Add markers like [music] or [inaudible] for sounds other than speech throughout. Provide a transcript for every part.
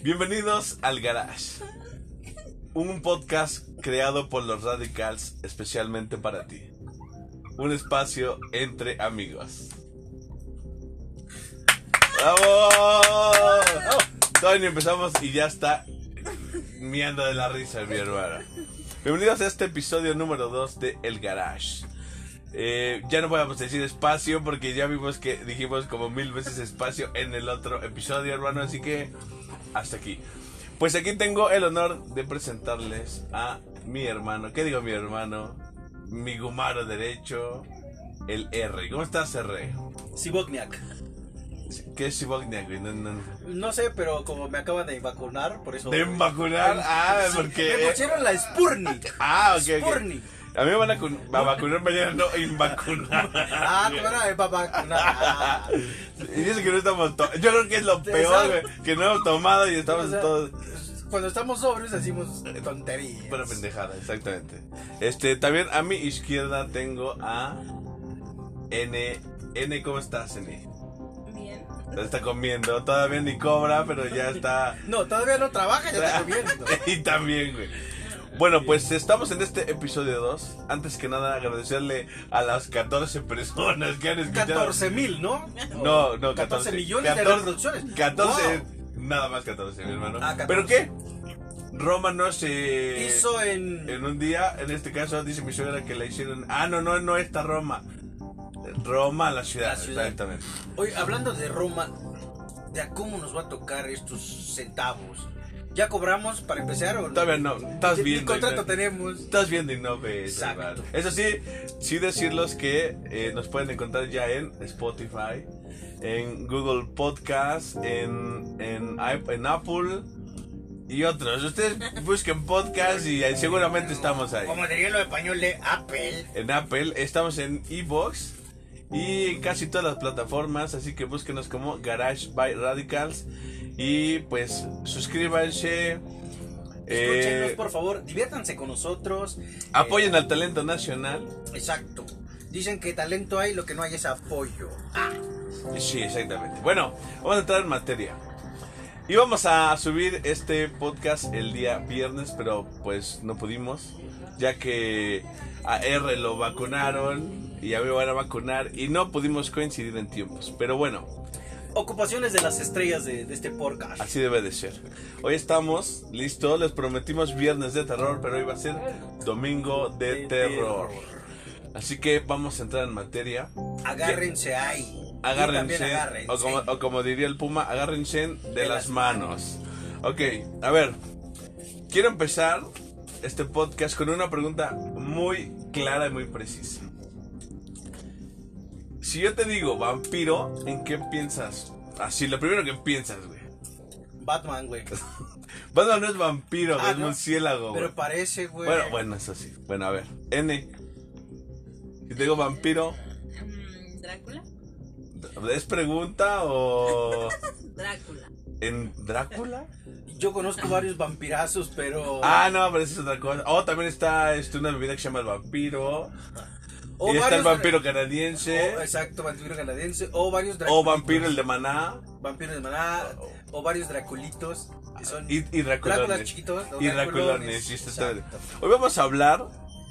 Bienvenidos al Garage, un podcast creado por los Radicals especialmente para ti. Un espacio entre amigos. ¡Bravo! Oh, todavía empezamos y ya está miando de la risa mi hermana. Bienvenidos a este episodio número 2 de El Garage. Eh, ya no podemos decir espacio porque ya vimos que dijimos como mil veces espacio en el otro episodio, hermano. Así que hasta aquí. Pues aquí tengo el honor de presentarles a mi hermano. ¿Qué digo mi hermano? Mi gumaro derecho, el R. ¿Cómo estás, R? Sibogniak. ¿Qué es Sibogniak? No, no. No sé, pero como me acaban de vacunar, por eso. ¿De vacunar? Ah, Sí, porque. Me pusieron la Sputnik. [laughs] Ah, ok, ok. Sputnik. A mí me van a, a vacunar mañana, no invacunar. [laughs] Ah, te van a vacunar. Y dice que no estamos Yo creo que es lo peor, güey, que no hemos tomado y estamos O sea, todos. Cuando estamos sobrios decimos tonterías. Pura pendejada, exactamente. Este, también a mi izquierda tengo a N. N, ¿cómo estás, N? Bien. Está comiendo, todavía ni cobra, pero ya está. No, todavía no trabaja, ya está [laughs] comiendo. y también, güey. Bueno, pues estamos en este episodio 2. Antes que nada, agradecerle a las 14 personas que han escuchado. 14 mil, ¿no? No, no, 14, 14 millones de 14, reproducciones. 14, Wow. nada más 14, mi hermano. Ah, 14. ¿Pero qué? Roma no se Hizo en. en un día, en este caso dice mi suegra que la hicieron. Ah, no, no, no está Roma. Roma, la ciudad, La ciudad. exactamente. Oye, hablando de Roma, de a cómo nos va a tocar estos centavos. ¿Ya cobramos para empezar o no? Todavía no, estás ¿Qué viendo. contrato ¿no? tenemos? Estás viendo y no ves. Exacto. hermano. Eso sí, sí decirlos que eh, nos pueden encontrar ya en Spotify, en Google Podcast, en, en, en Apple y otros. Ustedes [laughs] busquen podcast y seguramente estamos ahí. Como diría lo español de Apple. En Apple, estamos en Evox y en casi todas las plataformas, así que búsquenos como Garage by Radicals y pues suscríbanse. Escúchenos, eh, por favor, diviértanse con nosotros. apoyen Eh, al talento nacional. Exacto. Dicen que talento hay, lo que no hay es apoyo. Ah, Sí, exactamente. Bueno, vamos a entrar en materia. Íbamos a subir este podcast el día viernes, pero pues no pudimos, ya que a R lo vacunaron y a mí me van a vacunar y no pudimos coincidir en tiempos. Pero bueno, ocupaciones de las estrellas de, de este podcast. así debe de ser. Hoy estamos listos, les prometimos viernes de terror, pero hoy va a ser domingo de, De terror. Así que vamos a entrar en materia. Agárrense ahí. Agárrense, también agárrense. o, como, o como diría el Puma, agárrense de, las manos. Ok, a ver, quiero empezar este podcast con una pregunta muy clara y muy precisa. Si yo te digo vampiro, ¿en qué piensas? Así, lo primero que piensas, güey. Batman, güey. [laughs] Batman no es vampiro, Ah, es ¿no? murciélago, güey. Pero parece, güey. Bueno, bueno, eso sí. Bueno, a ver, N. Si te digo vampiro, Mm, Drácula. ¿es pregunta o [laughs] Drácula. en Drácula? Yo conozco varios vampirazos, pero. Ah, no, pero eso es otra cosa. Oh, también está este, una bebida que se llama el vampiro. O y está el vampiro canadiense. o- exacto, vampiro canadiense. O varios O draculitos. vampiro el de Maná. Vampiro de maná. O varios draculitos. Que son. Y, y Draculones. chiquitos. o Y draculones. Sí. Hoy vamos a hablar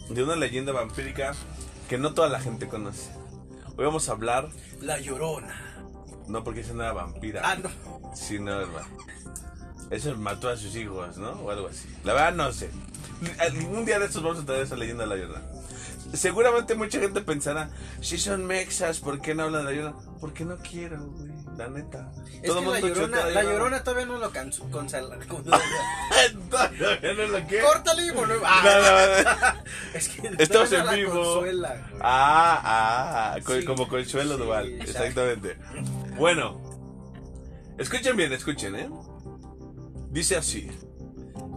de una leyenda vampírica que no toda la gente conoce. Hoy vamos a hablar, La llorona. no porque es una vampira, Ah, no. sino hermano. Eso mató a sus hijos, ¿no? O algo así. La verdad no sé. Un día de estos vamos a traer esa leyenda a la verdad. Seguramente mucha gente pensará, si son mexas, ¿por qué no hablan de la llorona? Porque no quiero, güey, la neta. Es que la llorona, la llorona todavía no lo canso. Con Todavía [laughs] [laughs] no lo quiero. Córtale y volvemos. No, Ah, no, no. [laughs] es que Estamos en vivo. consuela. Ah, ah, Sí. como consuelo Sí, dual, exactamente. Bueno, escuchen bien, escuchen, ¿eh? Dice así: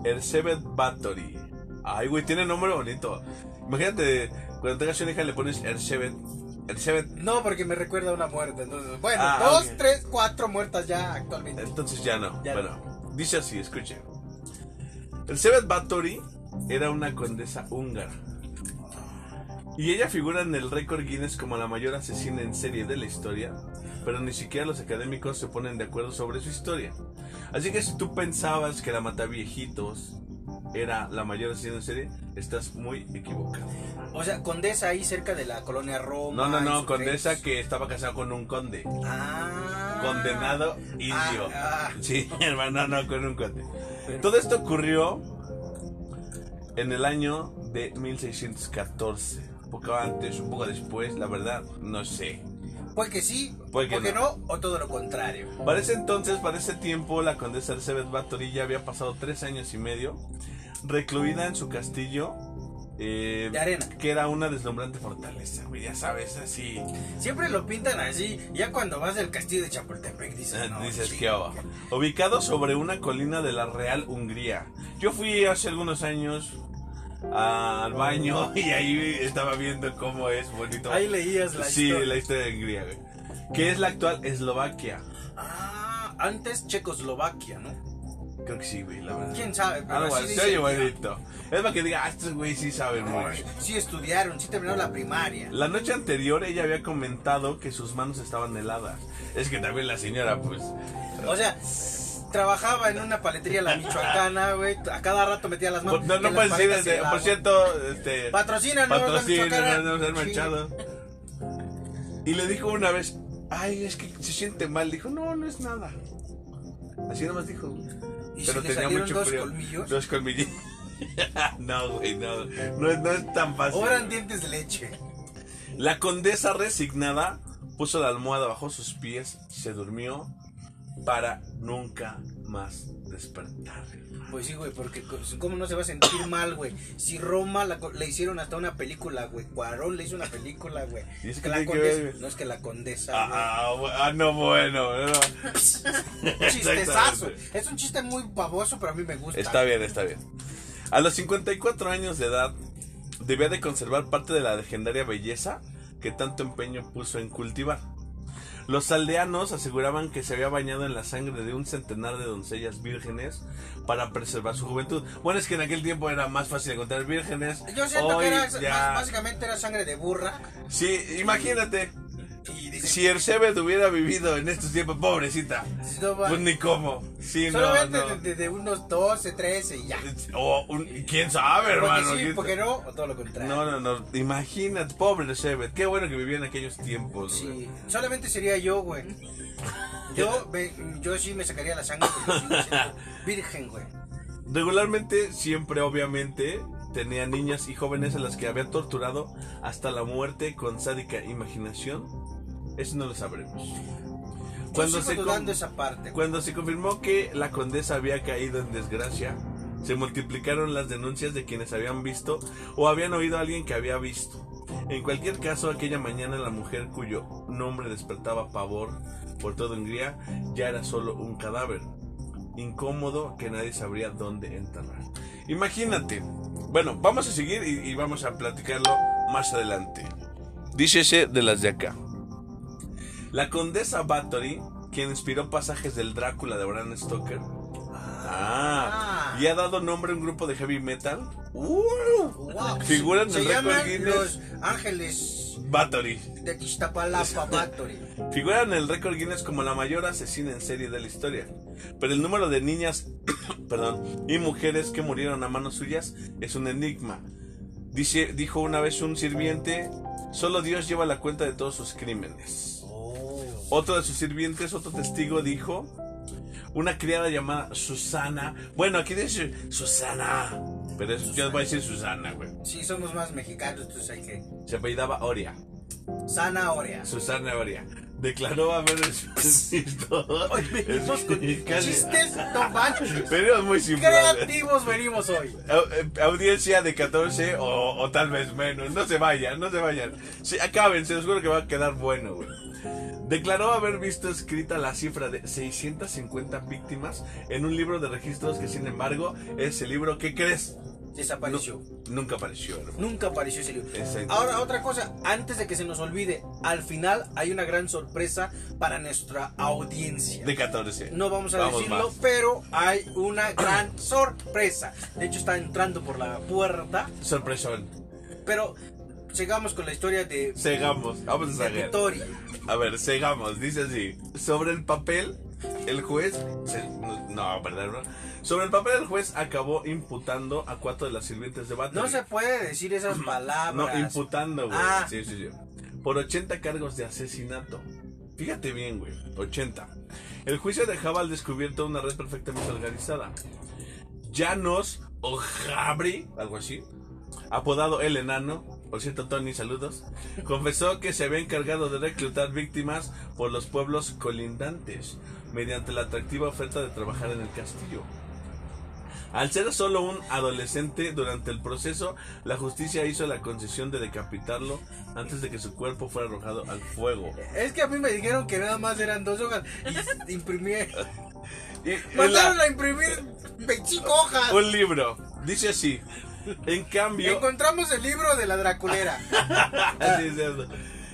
Ersebet Bathory. Ay, güey, tiene nombre bonito. Imagínate, cuando tengas una hija le pones Ersebet. Ersebet. No, porque me recuerda a una muerte. Entonces, bueno, Ah, dos, tres, cuatro muertas ya actualmente. Entonces ya no. Ya bueno, dice así, escuchen. Ersebet Bathory era una condesa húngara. Y ella figura en el récord Guinness como la mayor asesina en serie de la historia, pero ni siquiera los académicos se ponen de acuerdo sobre su historia. Así que si tú pensabas que la Mataviejitos era la mayor asesina en serie, estás muy equivocado. O sea, Condesa ahí cerca de la colonia Roma. No, no, no. Condesa que estaba casado con un conde. Ah. Condenado indio. Ah, ah. Sí, [laughs] hermano, no, con un conde. Todo esto ocurrió en el año de 1614. Un poco antes, un poco después, la verdad, no sé. Puede que sí, Puede que que no. o todo lo contrario. Para ese entonces, para ese tiempo, la condesa Elizabeth Bathory ya había pasado tres años y medio recluida en su castillo. eh, De arena. Que era una deslumbrante fortaleza, güey, ya sabes, así. Siempre lo pintan así. Ya cuando vas del castillo de Chapultepec dices, Eh, no, Dices sí. que va. Ubicado sobre una colina de la Real Hungría. Yo fui hace algunos años al baño y ahí estaba viendo cómo es bonito. Ahí leías la sí, historia. la historia de Hungría, güey. Que es la actual Eslovaquia. Ah, antes Checoslovaquia, ¿no? Creo que sí, güey, la verdad. ¿Quién sabe? Pero Algo así así, dice se oye el tío. bonito. Es para que diga, ah, estos güey sí saben mucho. Sí estudiaron, sí terminaron la primaria. La noche anterior ella había comentado que sus manos estaban heladas. Es que también la señora, pues. O sea, trabajaba en una paletería la michoacana, güey. A cada rato metía las manos. No, no puedes decir, este, por agua. cierto, este. Patrocina, no, Patrocina, no, no manchado. Y le dijo una vez, ay, es que se siente mal. Dijo, no, no es nada. Así nomás dijo. ¿Y Pero si le tenía salieron mucho dos frío. colmillos? Dos colmillos. [laughs] no, güey, no. No, es- no es tan fácil. O eran dientes de leche. La condesa resignada puso la almohada bajo sus pies, se durmió para nunca más despertar. Pues sí, güey, porque cómo no se va a sentir mal, güey. Si Roma la le hicieron hasta una película, güey. Cuarón le hizo una película, güey. ¿Y eso Que qué la condesa, no es que la condesa, Ah, ah, ah, no, bueno. no. [laughs] Chistezazo. Es un chiste muy baboso, pero a mí me gusta. Está bien, está bien. A los 54 años de edad, debía de conservar parte de la legendaria belleza que tanto empeño puso en cultivar. Los aldeanos aseguraban que se había bañado en la sangre de un centenar de doncellas vírgenes para preservar su juventud. Bueno, es que en aquel tiempo era más fácil encontrar vírgenes. Yo siento Hoy que era, ya- básicamente era sangre de burra. Sí, imagínate, si Ersebet hubiera vivido en estos tiempos, pobrecita, no pues ni cómo. Sí, no, solamente no. De, de- de unos 12, 13 y ya. O un- quién sabe, Porque hermano. sí, quién porque no, o todo lo contrario. No, no, no. Imagínate, pobre Ersebet. Qué bueno que vivía en aquellos tiempos. güey. Sí, solamente sería yo, güey. Yo, [laughs] me- yo sí me sacaría la sangre porque siendo [laughs] virgen, güey. Regularmente, siempre, obviamente, tenía niñas y jóvenes a las que había torturado hasta la muerte con sádica imaginación. Eso no lo sabremos. Cuando se, esa parte. cuando se confirmó que la condesa había caído en desgracia, se multiplicaron las denuncias de quienes habían visto o habían oído a alguien que había visto. En cualquier caso, aquella mañana la mujer cuyo nombre despertaba pavor por toda Hungría ya era solo un cadáver. Incómodo que nadie sabría dónde enterrar. Imagínate. Bueno, vamos a seguir y, y vamos a platicarlo más adelante. Dícese de las de acá. La condesa Bathory, quien inspiró pasajes del Drácula de Bram Stoker, ah, y ha dado nombre a un grupo de heavy metal, uh, Wow. figuran en Se el récord llaman Guinness. los ángeles Bathory. de Tiztapalapa [laughs] Bathory. Figura en el récord Guinness como la mayor asesina en serie de la historia. Pero el número de niñas [coughs] perdón, y mujeres que murieron a manos suyas es un enigma. Dice, dijo una vez un sirviente, solo Dios lleva la cuenta de todos sus crímenes. Otro de sus sirvientes, otro testigo, dijo, una criada llamada Susana. Bueno, aquí dice Susana. Pero es- yo voy a decir Susana, güey. Sí, somos más mexicanos, entonces hay que. Se apellidaba Oria. Zanahoria. Susana Oria. Declaró haber visto. [laughs] Venimos con [laughs] chistes, no. Venimos muy simples. Creativos venimos hoy. Eh, Audiencia de 14 o, o tal vez menos. No se vayan, no se vayan. Sí, acaben, se los juro que va a quedar bueno, güey. Declaró haber visto escrita la cifra de 650 víctimas en un libro de registros que, sin embargo, ese libro, ¿qué crees? Desapareció. Nunca apareció, hermano. Nunca apareció ese libro. Ahora, otra cosa, antes de que se nos olvide, al final hay una gran sorpresa para nuestra audiencia. De 14. No vamos a Vamos decirlo, más. pero hay una gran sorpresa. De hecho, está entrando por la puerta. Sorpresón. Pero sigamos con la historia de, Segamos. Vamos a seguir. Vittorio. A ver, segamos. Dice así. Sobre el papel, el juez se- No, bro? Sobre el papel, el juez acabó imputando a cuatro de las sirvientes de Bathory. No se puede decir esas palabras. No, imputando, güey. Ah. Sí, sí, sí. Por 80 cargos de asesinato. Fíjate bien, güey. 80. El juicio dejaba al descubierto una red perfectamente organizada. Janos Ojabri, algo así, apodado El Enano, por cierto, Tony, saludos, confesó que se había encargado de reclutar víctimas por los pueblos colindantes mediante la atractiva oferta de trabajar en el castillo. Al ser solo un adolescente durante el proceso, la justicia hizo la concesión de decapitarlo antes de que su cuerpo fuera arrojado al fuego. Es que a mí me dijeron que nada más eran dos hojas y [laughs] la- [laughs] Mandaron a imprimir 25 hojas. un libro, dice así. En cambio, Encontramos el libro de la Draculera. [laughs] Así es cierto.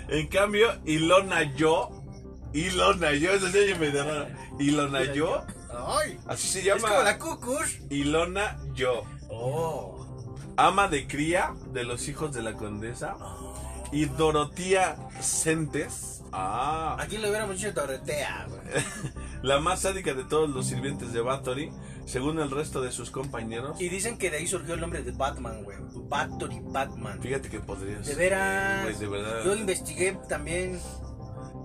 En cambio, Ilona Yo, Ilona Yo, eso se oye medio raro. Ilona Yo, Ay. así se Es llama. como la cucush. Ilona Yo, Oh. ama de cría de los hijos de la condesa. Y Dorotía Centes, ah, Aquí le hubiéramos dicho Dorotea, güey. [laughs] la más sádica de todos los sirvientes de Bathory, según el resto de sus compañeros. Y dicen que de ahí surgió el nombre de Batman, güey. Bathory Batman. Fíjate que podrías. De veras. Güey, de verdad. Yo investigué también.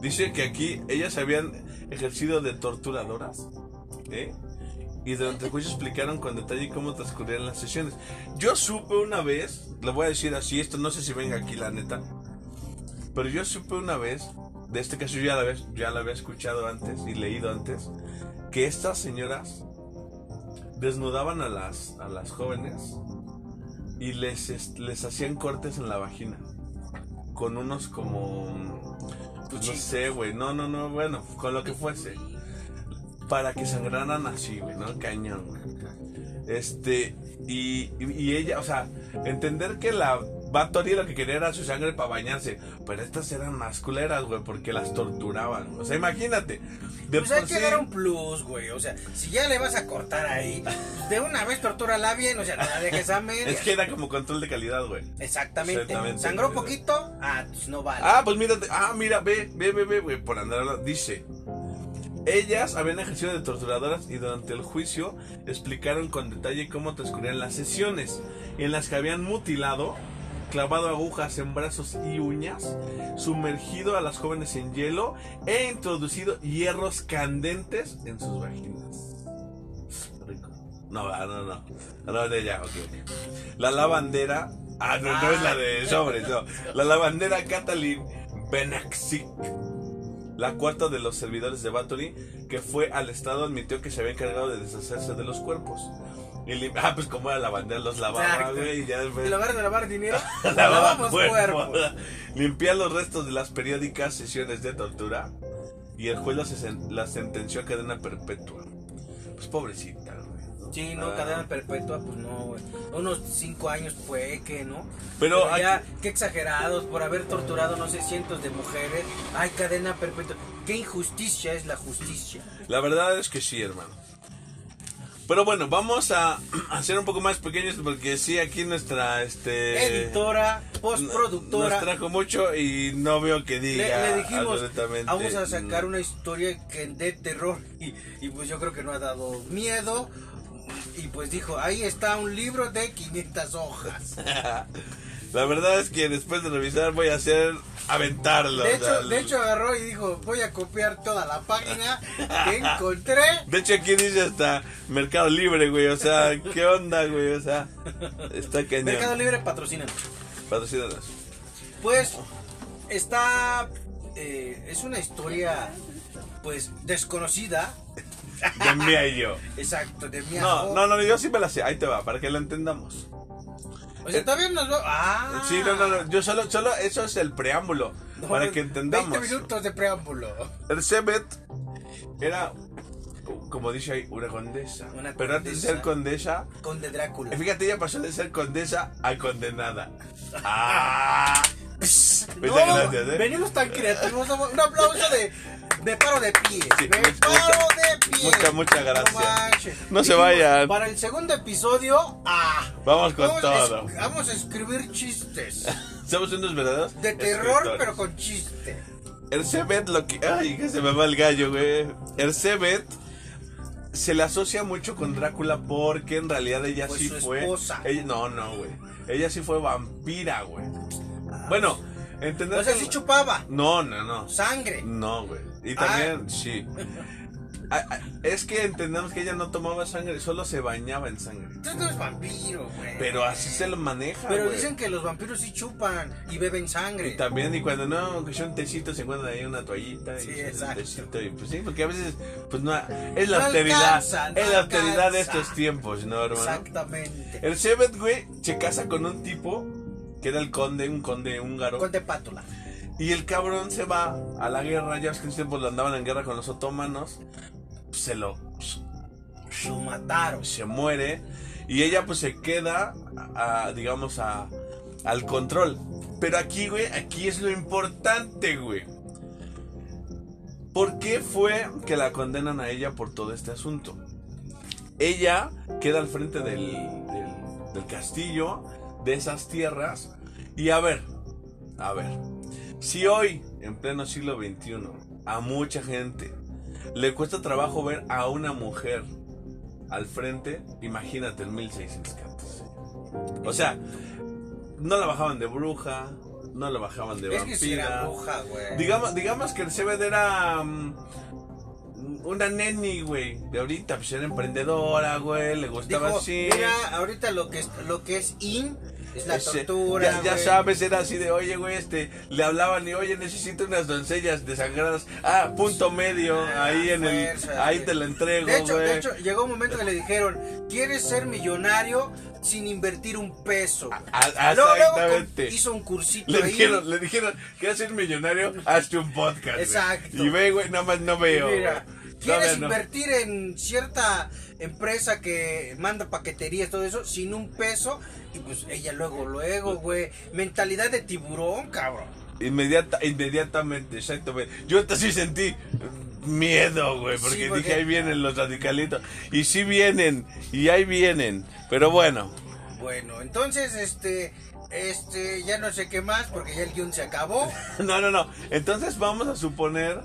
Dice que aquí ellas habían ejercido de torturadoras, ¿eh? Y durante el juicio [laughs] explicaron con detalle cómo transcurrían las sesiones. Yo supe una vez, le voy a decir así, esto no sé si venga aquí la neta, pero yo supe una vez, de este caso yo ya la, había, ya la había escuchado antes y leído antes, que estas señoras desnudaban a las, a las jóvenes y les, les hacían cortes en la vagina. Con unos como... Pues no sé, güey. No, no, no, bueno, con lo que fuese. Para que sangraran así, güey, ¿no? Cañón, güey. Este, y, y ella, o sea, entender que la Bathory lo que quería era su sangre para bañarse. Pero estas eran más culeras, güey, porque las torturaban. O sea, imagínate. De Pues hay que sí- dar un plus, güey. O sea, si ya le vas a cortar ahí, pues [laughs] de una vez tortúrala bien, o sea, no la dejes a medias. Es que era como control de calidad, güey. Exactamente. Exactamente. Sangró poquito, ah, pues no vale. Ah, pues mira, ah, mira, ve, ve, ve, ve, güey, por andar hablando. Dice, ellas habían ejercido de torturadoras y durante el juicio explicaron con detalle cómo transcurrían las sesiones, en las que habían mutilado, clavado agujas en brazos y uñas, sumergido a las jóvenes en hielo e introducido hierros candentes en sus vaginas. Rico. No, ah, no, no. No, de ella, ok. ok. La lavandera. Ah, no, no es la de sobres, no. La lavandera Kathleen Benaxic, la cuarta de los servidores de Bathory, que fue al estado, admitió que se había encargado de deshacerse de los cuerpos. Y ah, pues como era lavandera, los lavaba, güey, y ya después. En lugar de lavar dinero, [laughs] Lavaba lavamos cuerpos. cuerpos. Limpiar los restos de las periódicas sesiones de tortura. Y el juez la, sen- la sentenció a cadena perpetua. Pues pobrecita, güey. Sí, no, Ah. cadena perpetua, pues no, güey. Unos cinco años fue que, ¿no? Pero ya, aquí- qué exagerados por haber torturado, no sé, cientos de mujeres. Ay, cadena perpetua. Qué injusticia es la justicia. La verdad es que sí, hermano. Pero bueno, vamos a [clears throat] hacer un poco más pequeños porque sí, aquí nuestra este Editora, nos postproductora. trajo mucho y no veo que Le, diga le dijimos, absolutamente vamos a sacar una historia que dé terror. Y, y pues yo creo que no ha dado miedo. Y pues dijo, ahí está un libro de 500 hojas. [laughs] La verdad es que después de revisar voy a hacer aventarlo. De o sea, hecho, de hecho agarró y dijo, voy a copiar toda la página que encontré. de hecho aquí dice hasta Mercado Libre, güey, o sea, ¿qué onda, güey? O sea, está cañón. Mercado Libre patrocina. Patrocínanos. Pues está, eh, es una historia pues desconocida. De mí y yo. Exacto, de mi No, ajo. no, no, yo sí me la sé. Ahí te va, para que la entendamos. O sea, todavía nos va... Ah. Sí, no, no, no. Yo solo, solo, eso es el preámbulo. No, para que entendamos. 20 minutos de preámbulo. Elizabeth era, como dice ahí, una condesa. Una Pero antes de ser condesa, Conde Drácula. fíjate, ella pasó de ser condesa a condenada. [laughs] ¡Ah! No, Muchas gracias, ¿eh? venimos tan creativos. Un aplauso de. Paro de pie. Sí, muchas- paro de pie. muchas- muchas gracias. No se vayan. Para el segundo episodio, ah, Vamos con vamos, todo. vamos a escribir chistes. [laughs] Somos unos verdaderos De terror, pero con chiste. Elizabeth lo que... Ay, que se me va el gallo, güey. Elizabeth se le asocia mucho con Drácula porque en realidad ella sí su fue. esposa. ella- no, no, güey. Ella sí fue vampira, güey. Bueno, entender O sea, sí chupaba No, no, no. sangre. No, güey. Y también, sí. [laughs] Ah, ah, Es que entendemos que ella no tomaba sangre, solo se bañaba en sangre. Entonces no es vampiro, güey. Pero así se lo maneja, Pero güey. dicen que los vampiros sí chupan y beben Y sangre. también, y cuando no, que un tecito, se encuentra ahí una toallita y Sí, un exacto. tecito. Y pues sí, porque a veces, pues no, es la No austeridad. alcanza, no es la austeridad de alcanza. estos tiempos, ¿no, hermano? Exactamente. El Shevet, güey, se casa con un tipo que era el conde, un conde húngaro. Con de pátula. Y el cabrón se va a la guerra, ya ves que en ese tiempo lo andaban en guerra con los otomanos. Se lo. Lo mataron. se muere. Y ella pues se queda, a- a, digamos, a, al control. Pero aquí, güey, aquí es lo importante, güey. ¿Por qué fue que la condenan a ella por todo este asunto? Ella queda al frente del, del, del castillo, de esas tierras. Y a ver, a ver, si hoy, en pleno siglo XXI, a mucha gente le cuesta trabajo ver a una mujer al frente, imagínate en 1614. O sea, no la bajaban de bruja, no la bajaban de Es que si era vampira. bruja, güey. Digamos, digamos que el Sebed era mm, una neni, güey. De ahorita, pues era emprendedora, güey. Le gustaba Dijo, así. mira, ahorita lo que es, lo que es in es la Ese- tortura. ya, ya sabes, era así de, oye, güey, este, le hablaban y, oye, necesito unas doncellas desangradas. Ah, punto medio, Ah, ahí en el, ahí güey. te la entrego, De hecho, güey. de hecho, llegó un momento que le dijeron, ¿quieres ser millonario sin invertir un peso? A- Luego, luego, exactamente. hizo un cursito Le ahí. dijeron, le dijeron, ¿quieres ser millonario? Hazte un podcast. güey". Exacto. Y ve, güey, nada más no veo. Mira. ¿Quieres no. invertir en cierta empresa que manda paqueterías, todo eso, sin un peso? Y pues ella luego, luego, güey. Mentalidad de tiburón, cabrón. Inmediata, inmediatamente, exactamente. Yo hasta sí sentí miedo, güey, porque, Sí, porque- dije, ahí vienen los radicalitos. Y sí vienen, y ahí vienen. Pero bueno, Bueno, entonces, este, este, ya no sé qué más, porque ya el guion se acabó. [laughs] no, no, no. Entonces vamos a suponer,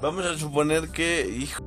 vamos a suponer que, hijo.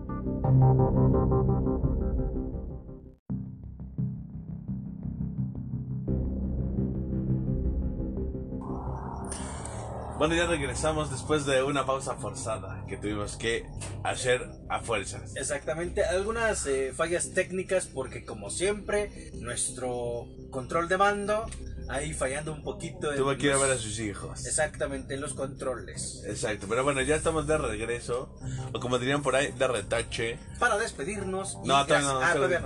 Bueno, ya regresamos después de una pausa forzada que tuvimos que hacer a fuerzas. Exactamente, algunas eh, fallas técnicas, porque como siempre, nuestro control de mando, ahí fallando un poquito. en Tuve que ir a ver a sus hijos. Exactamente, en los controles. Exacto, pero bueno, ya estamos de regreso, o como dirían por ahí, de retache. Para despedirnos. No, ya- todavía no, ah, todavía-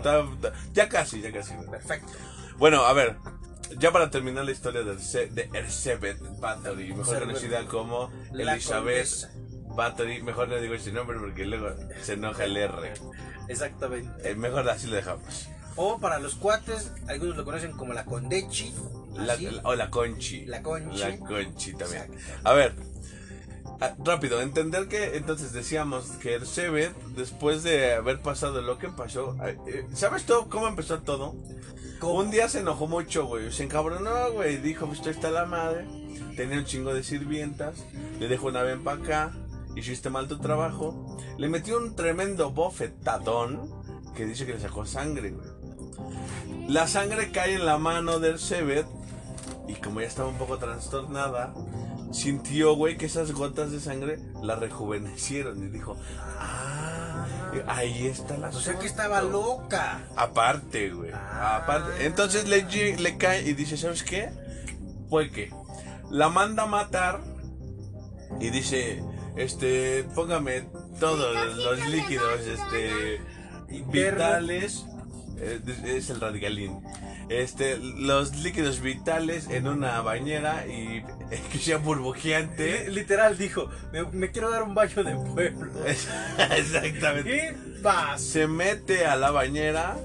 no. ya casi, ya casi. Perfecto. Bueno, a ver, ya para terminar la historia de, de Elizabeth Bathory, mejor Elizabeth. conocida como La Elizabeth condesa. Bathory, mejor no digo ese nombre porque luego se enoja el R. Exactamente. Eh, mejor así lo dejamos. O para los cuates, algunos lo conocen como la Condechi. La- así. la- o la Conchi. La Conchi. La Conchi también. Exacto. A ver, rápido, entender que entonces decíamos que Elizabeth, después de haber pasado lo que pasó, eh, ¿sabes todo cómo empezó todo? ¿Cómo? Un día se enojó mucho, güey. Se encabronó, güey. Dijo, pues esto está la madre. Tenía un chingo de sirvientas. Le dejó una ven para acá. Hiciste mal tu trabajo. Le metió un tremendo bofetadón que dice que le sacó sangre, güey. La sangre cae en la mano del Sebet. Y como ya estaba un poco trastornada, sintió, güey, que esas gotas de sangre la rejuvenecieron. Y dijo, ah, ahí está la O sea que estaba loca. Aparte, güey. Ah. Aparte. Entonces le, lle- le cae y dice, ¿sabes qué? Pues que la manda a matar y dice, este, póngame todos los líquidos, este, vitales. Eh, Es el radicalín. Este, los líquidos vitales en una bañera y [laughs] que sea burbujeante. Literal dijo, me, me quiero dar un baño de pueblo. [laughs] Exactamente. Y vas. Se mete a la bañera.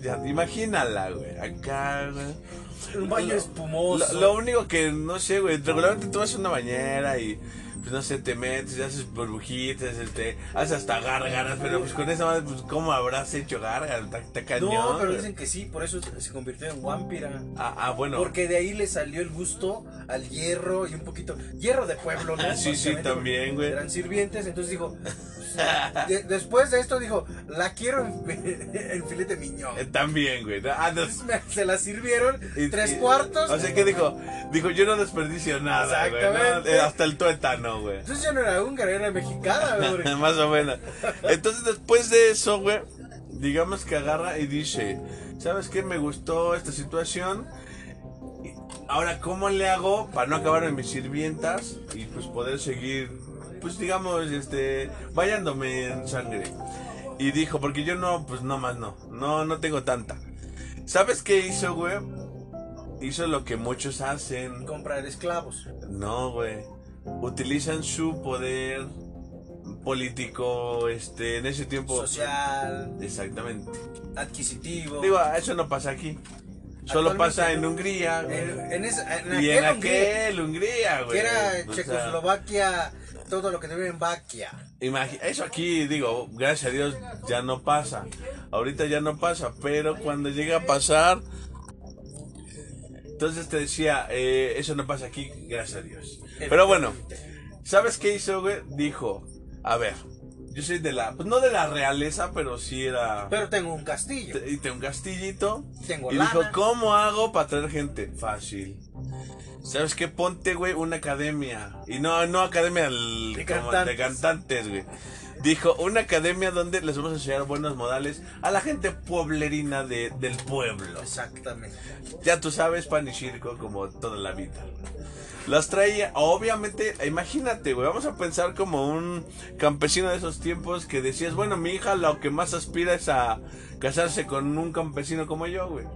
Ya, imagínala, güey. Acá, güey. Un baño Lo- espumoso. Lo, lo único que no sé, güey. Regularmente tú vas a una bañera y. Pues no sé, te metes, haces burbujitas, este, haces hasta gárgaras, pero pues con esa madre, pues ¿cómo habrás hecho gárgaras? Está, cañón. No, pero dicen que sí, por eso se convirtió en vampira. Ah, ah, bueno. Porque de ahí le salió el gusto al hierro y un poquito. Hierro de pueblo, ¿no? [laughs] Sí, sí, también, güey. Eran sirvientes, entonces dijo: [laughs] de- después de esto dijo, la quiero en, [laughs] en filete miñón. Eh, También, güey. Ah, no, se la sirvieron [laughs] y- tres y- cuartos. O sea, ¿qué dijo? Dijo, yo no desperdicio nada, güey. ¿no? Exactamente. Eh, Hasta el tuétano, güey. Entonces ya no era húngara, era mexicana, güey. Más o menos. Entonces, después de eso, güey, digamos que agarra y dice, ¿sabes qué? Me gustó esta situación. Ahora, ¿cómo le hago para no acabar en mis sirvientas y pues poder seguir, pues digamos, este, vayándome en sangre? Y dijo, porque yo no, pues no más no, no, no tengo tanta. ¿Sabes qué hizo, güey? Hizo lo que muchos hacen. Comprar esclavos. No, güey. Utilizan su poder político, este, en ese tiempo. Social, Exactamente. adquisitivo. Digo, eso no pasa aquí. Solo pasa en. Hungría. güey. en, en esa- en y en aquel Hungría, Hungría, güey. que era O sea, Checoslovaquia, todo lo que te en Baquia. eso aquí, digo, gracias a Dios ya no pasa. Ahorita ya no pasa, pero cuando llega a pasar. Entonces te decía, eh, eso no pasa aquí, gracias a Dios. Pero bueno, ¿sabes qué hizo, güey? Dijo, a ver, yo soy de la, pues no de la realeza, pero sí era... Pero tengo un castillo. Y tengo un castillito. Tengo y lana. dijo, ¿cómo hago para traer gente? Fácil. ¿Sabes qué? Ponte, güey, una academia. Y no, no academia De como cantantes. de cantantes, güey. Dijo, una academia donde les vamos a enseñar buenos modales a la gente pueblerina de, del pueblo. Exactamente. Ya tú sabes, pan y circo como toda la vida. Las traía, obviamente, imagínate, güey, vamos a pensar como un campesino de esos tiempos que decías, bueno, mi hija lo que más aspira es a casarse con un campesino como yo, güey.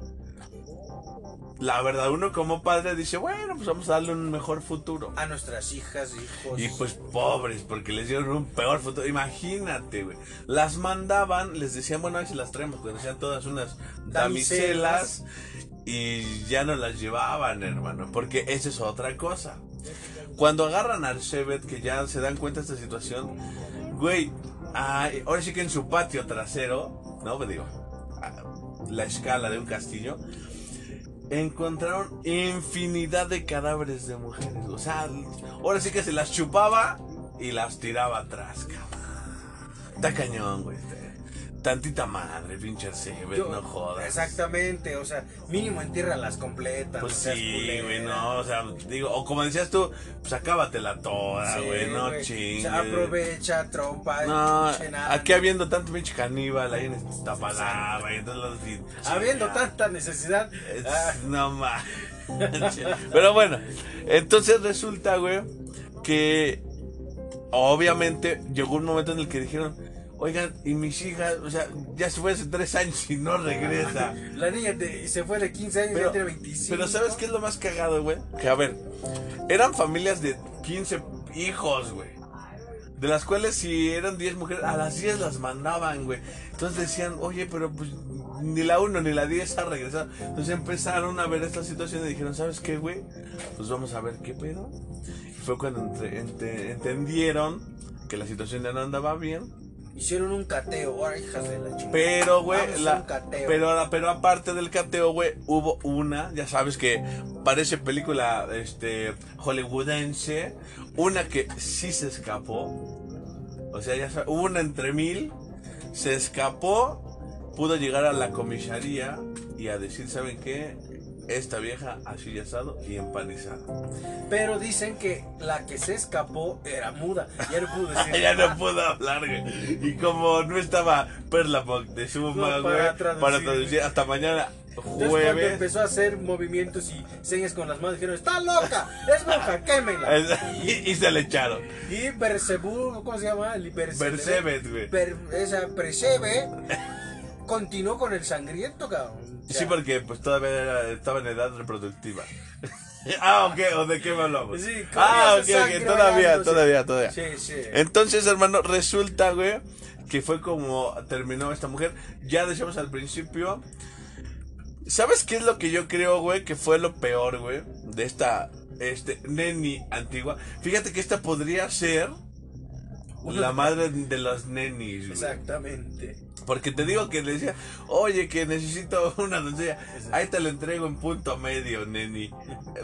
La verdad, uno como padre dice, bueno, pues vamos a darle un mejor futuro. A nuestras hijas, hijos. Y pues pobres, porque les dieron un peor futuro. Imagínate, güey. Las mandaban, les decían, bueno, a ver si las traemos, porque decían todas unas damiselas. Y ya no las llevaban, hermano. Porque esa es otra cosa. Cuando agarran al Shevet, que ya se dan cuenta de esta situación, güey, ahora sí que en su patio trasero, ¿no? Pues digo, la escala de un castillo, encontraron infinidad de cadáveres de mujeres. O sea, ahora sí que se las chupaba y las tiraba atrás, cabrón. Está cañón, güey. Tantita madre, pinche Shevet, Yo- no jodas. Exactamente, o sea, mínimo entiérralas completas. Pues no sí, güey, no, o sea, digo, o como decías tú, pues acábatela toda, Sí, güey, no chingues. O sea, aprovecha, trompa. No, pinche nada. aquí habiendo tanto pinche caníbal ahí en Iztapalapa y entonces los- Habiendo tanta necesidad. Es- ah, No más. Pero bueno, entonces resulta, güey, que obviamente llegó un momento en el que dijeron, oigan, y mis hijas, o sea, ya se fue hace tres años y no regresa. [laughs] la niña de- se fue de 15 años, Pero, ya tiene 25. pero ¿sabes qué es lo más cagado, güey? Que a ver, eran familias de 15 hijos, güey. De las cuales si eran 10 mujeres, a las 10 las mandaban, güey. Entonces decían, oye, pero pues ni la 1 ni la 10 ha regresado. Entonces empezaron a ver esta situación y dijeron, ¿sabes qué, güey? Pues vamos a ver qué pedo. Y fue cuando entre- ente- entendieron que la situación ya no andaba bien. Hicieron un cateo, ahora hijas de la chingada. Pero, güey, la- pero, pero aparte del cateo, güey, hubo una, ya sabes que parece película este, hollywoodense, una que sí se escapó. O sea, ya sabes, una entre mil, se escapó, pudo llegar a la comisaría y a decir, ¿saben qué? Esta vieja así asado y empanizada. Pero dicen que la que se escapó era muda. Ya no pudo decir. [laughs] ya no pudo hablar, güey. Y como no estaba Perla de su mamá, No, güey, para para traducir. traducir hasta mañana, Entonces cuando jueves. empezó a hacer movimientos y señas con las manos, dijeron, ¡está loca! ¡Es monja! ¡Quémela! [laughs] y, y se le echaron. Y Bersebú, ¿cómo se llama? Percebet, güey. Per- esa Persebe continuó con el sangriento, cabrón. O sea, Sí, porque pues todavía estaba en edad reproductiva. [laughs] ah, ok, ¿o de qué me hablamos? Sí, ah, ok, ok, todavía, todavía, todavía. Sí, sí. Entonces, hermano, resulta, güey, que fue como terminó esta mujer. Ya decíamos al principio. ¿Sabes qué es lo que yo creo, güey? Que fue lo peor, güey, de esta este neni antigua. Fíjate que esta podría ser la madre de los nenis, güey. Exactamente. Porque te digo que le decía, oye, que necesito una doncella. Ahí te lo entrego en punto medio, neni.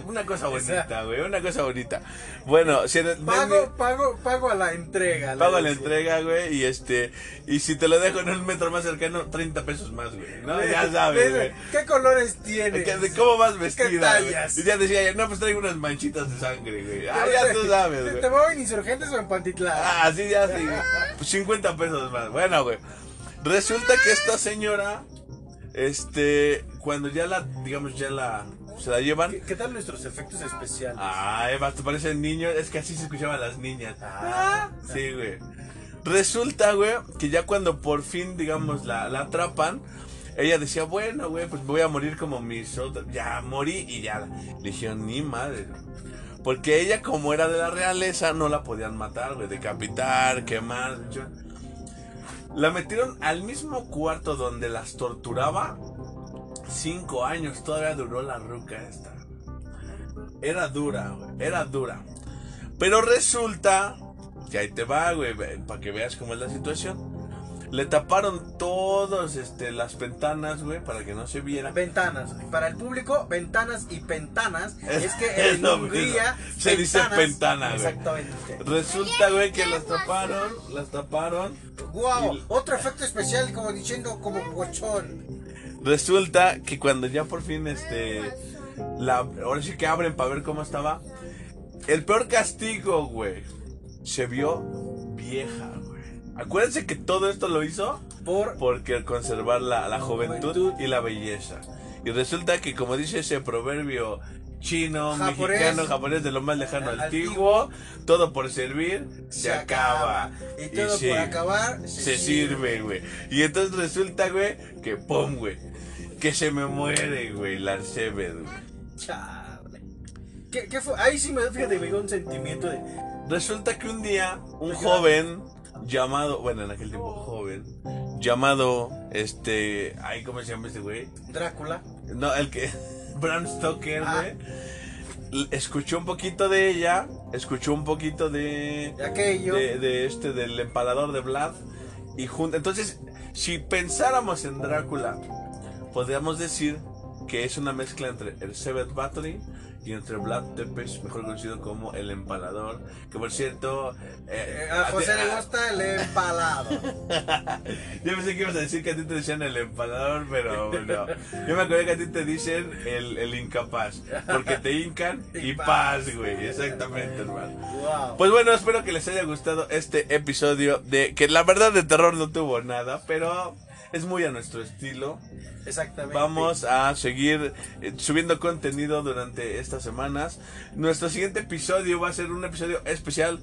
Una cosa bonita, güey, una cosa bonita. Bueno, si eres- Pago, neni, pago, pago a la entrega. pago la decía. entrega, güey, y este, y si te lo dejo en un metro más cercano, 30 pesos más, güey. No, [laughs] ya sabes, güey. ¿Qué colores tienes? ¿Qué- de ¿Cómo vas vestida? güey? tallas? Y ya decía, no, pues traigo unas manchitas de sangre, güey. Ah, ya tú sabes, ¿Te, güey. te muevo en Insurgentes o en Pantitlán? Ah, sí, ya sí. Pues 50 pesos más. Bueno, güey. Resulta que esta señora, este, cuando ya la, digamos, ya la, se la llevan. ¿Qué, qué tal nuestros efectos especiales? Ah, Eva, te parecen niños. Es que así se escuchaban las niñas. Ah. Sí, güey. Resulta, güey, que ya cuando por fin, digamos, la, la atrapan, ella decía, bueno, güey, pues voy a morir como mis otras. Ya morí y ya. Le dijeron, ni madre. Porque ella, como era de la realeza, no la podían matar, güey. Decapitar, quemar. La metieron al mismo cuarto donde las torturaba. Cinco años, todavía duró la ruca esta. Era dura. Era dura. Pero resulta que ahí te va, güey, para que veas cómo es la situación. Le taparon todas este, las ventanas, güey, para que no se viera. Ventanas. Para el público, ventanas y pentanas. Es- Es que [laughs] es en Hungría. Se dice pentana, güey. Exactamente. Resulta, güey, que las taparon, las taparon. Wow, Y- otro efecto especial, como diciendo, como pochón. Resulta que cuando ya por fin, este, la, ahora sí que abren para ver cómo estaba. El peor castigo, güey, se vio vieja. Acuérdense que todo esto lo hizo Por. porque conservar la, la juventud Juventud. y la belleza. Y resulta que, como dice ese proverbio chino, Japonés. mexicano, japonés de lo más lejano antiguo, todo por servir se, acaba. Y todo sí, por acabar se sirve, güey. Y entonces resulta, güey, que pum, güey, que se me muere, güey, la Arcebed. ¿Qué, qué fue? Ahí sí me, fíjate, me dio un sentimiento de. Resulta que un día un joven llamado, bueno, en aquel tiempo joven, llamado, este, ay, ¿cómo se llama este güey? Drácula. No, el que. [laughs] Bram Stoker, Ah. güey. Escuchó un poquito de ella. Escuchó un poquito de. De aquello. De, de este, del empalador de Vlad. Y junto. Entonces, si pensáramos en Drácula, podríamos decir que es una mezcla entre el Seventh Battery y entre Vlad Tepes, mejor conocido como el empalador. Que por cierto. eh, Eh, a José le gusta el empalado. [laughs] yo pensé que ibas a decir que a ti te decían el empalador, pero no. Yo me acuerdo que a ti te dicen el, el incapaz. Porque te hincan y [laughs] paz, paz. güey. Exactamente, hermano. Wow. Pues bueno, espero que les haya gustado este episodio de que la verdad de terror no tuvo nada, pero es muy a nuestro estilo. Exactamente. Vamos a seguir eh, subiendo contenido durante estas semanas. Nuestro siguiente episodio va a ser un episodio especial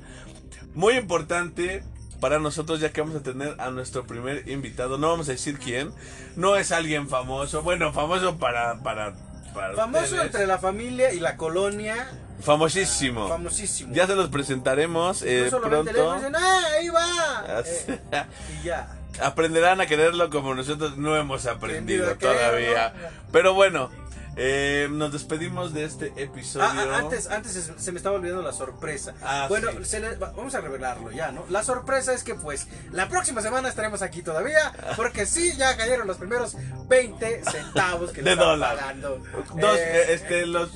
muy importante para nosotros ya que vamos a tener a nuestro primer invitado. No vamos a decir quién. No es alguien famoso. Bueno, famoso para... para, para Famoso ustedes. entre la familia y la colonia. Famosísimo. Famosísimo. Ya se los presentaremos eh, pronto. dicen, ¡ah, ahí va! Eh, y ya. Aprenderán a quererlo como nosotros no hemos aprendido todavía. Pero bueno, eh, nos despedimos de este episodio. Ah, ah, antes, antes se, me estaba olvidando la sorpresa. Ah, bueno, sí. se le- vamos a revelarlo ya, ¿no? La sorpresa es que pues la próxima semana estaremos aquí todavía, porque sí, ya cayeron los primeros 20 centavos que De dólar. pagando. Dos, eh, este, los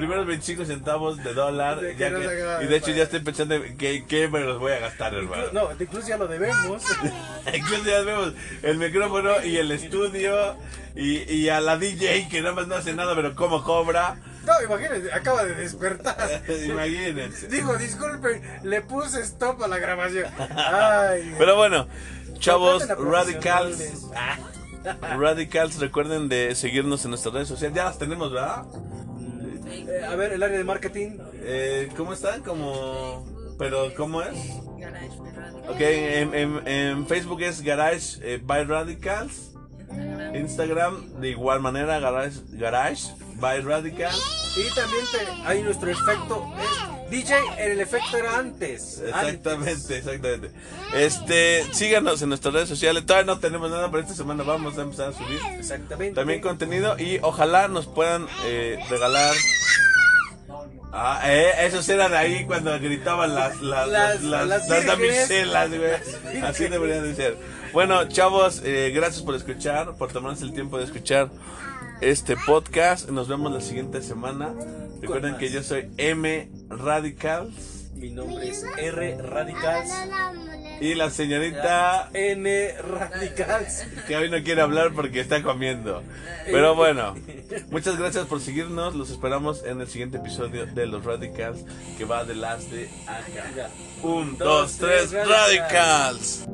primeros 25 centavos de dólar. De que ya que- y de hecho ya estoy pensando en qué, qué me los voy a gastar, hermano. no, incluso ya lo debemos. [laughs] Incluso ya vemos el micrófono y el estudio y, y a la DJ que nada más no hace nada, pero cómo cobra. no, imagínense, acaba de despertar. [laughs] Imagínense. Digo, disculpen, le puse stop a la grabación. Ay, [laughs] Pero bueno, chavos, radicals. Radicals, recuerden de seguirnos en nuestras redes sociales. Ya las tenemos, ¿verdad? Eh, a ver, el área de marketing. Eh, ¿Cómo están? Como... Pero, ¿cómo es? Ok, en, en- en Facebook es Garage eh, by Radicals. Instagram, de igual manera, Garage, Garage by Radicals. Y también te- hay nuestro efecto. Es, DJ, el efecto era antes. Exactamente, exactamente. Este, síganos en nuestras redes sociales. Todavía no tenemos nada, pero esta semana vamos a empezar a subir Antes. Exactamente. también contenido y ojalá nos puedan eh, regalar Ah, eh, esos eran ahí cuando gritaban las, las, Las- las, las las damiselas, güey. Así deberían de ser. Bueno, chavos, eh, gracias por escuchar, por tomarse el tiempo de escuchar este podcast. Nos vemos la siguiente semana. Recuerden que yo soy M Radical Mi nombre es R Radicals. y la señorita N Radicals. que hoy no quiere hablar porque está comiendo. Pero bueno, muchas gracias por seguirnos. Los esperamos en el siguiente episodio de Los Radicals que va de las de acá. Un, dos, tres, Radicals.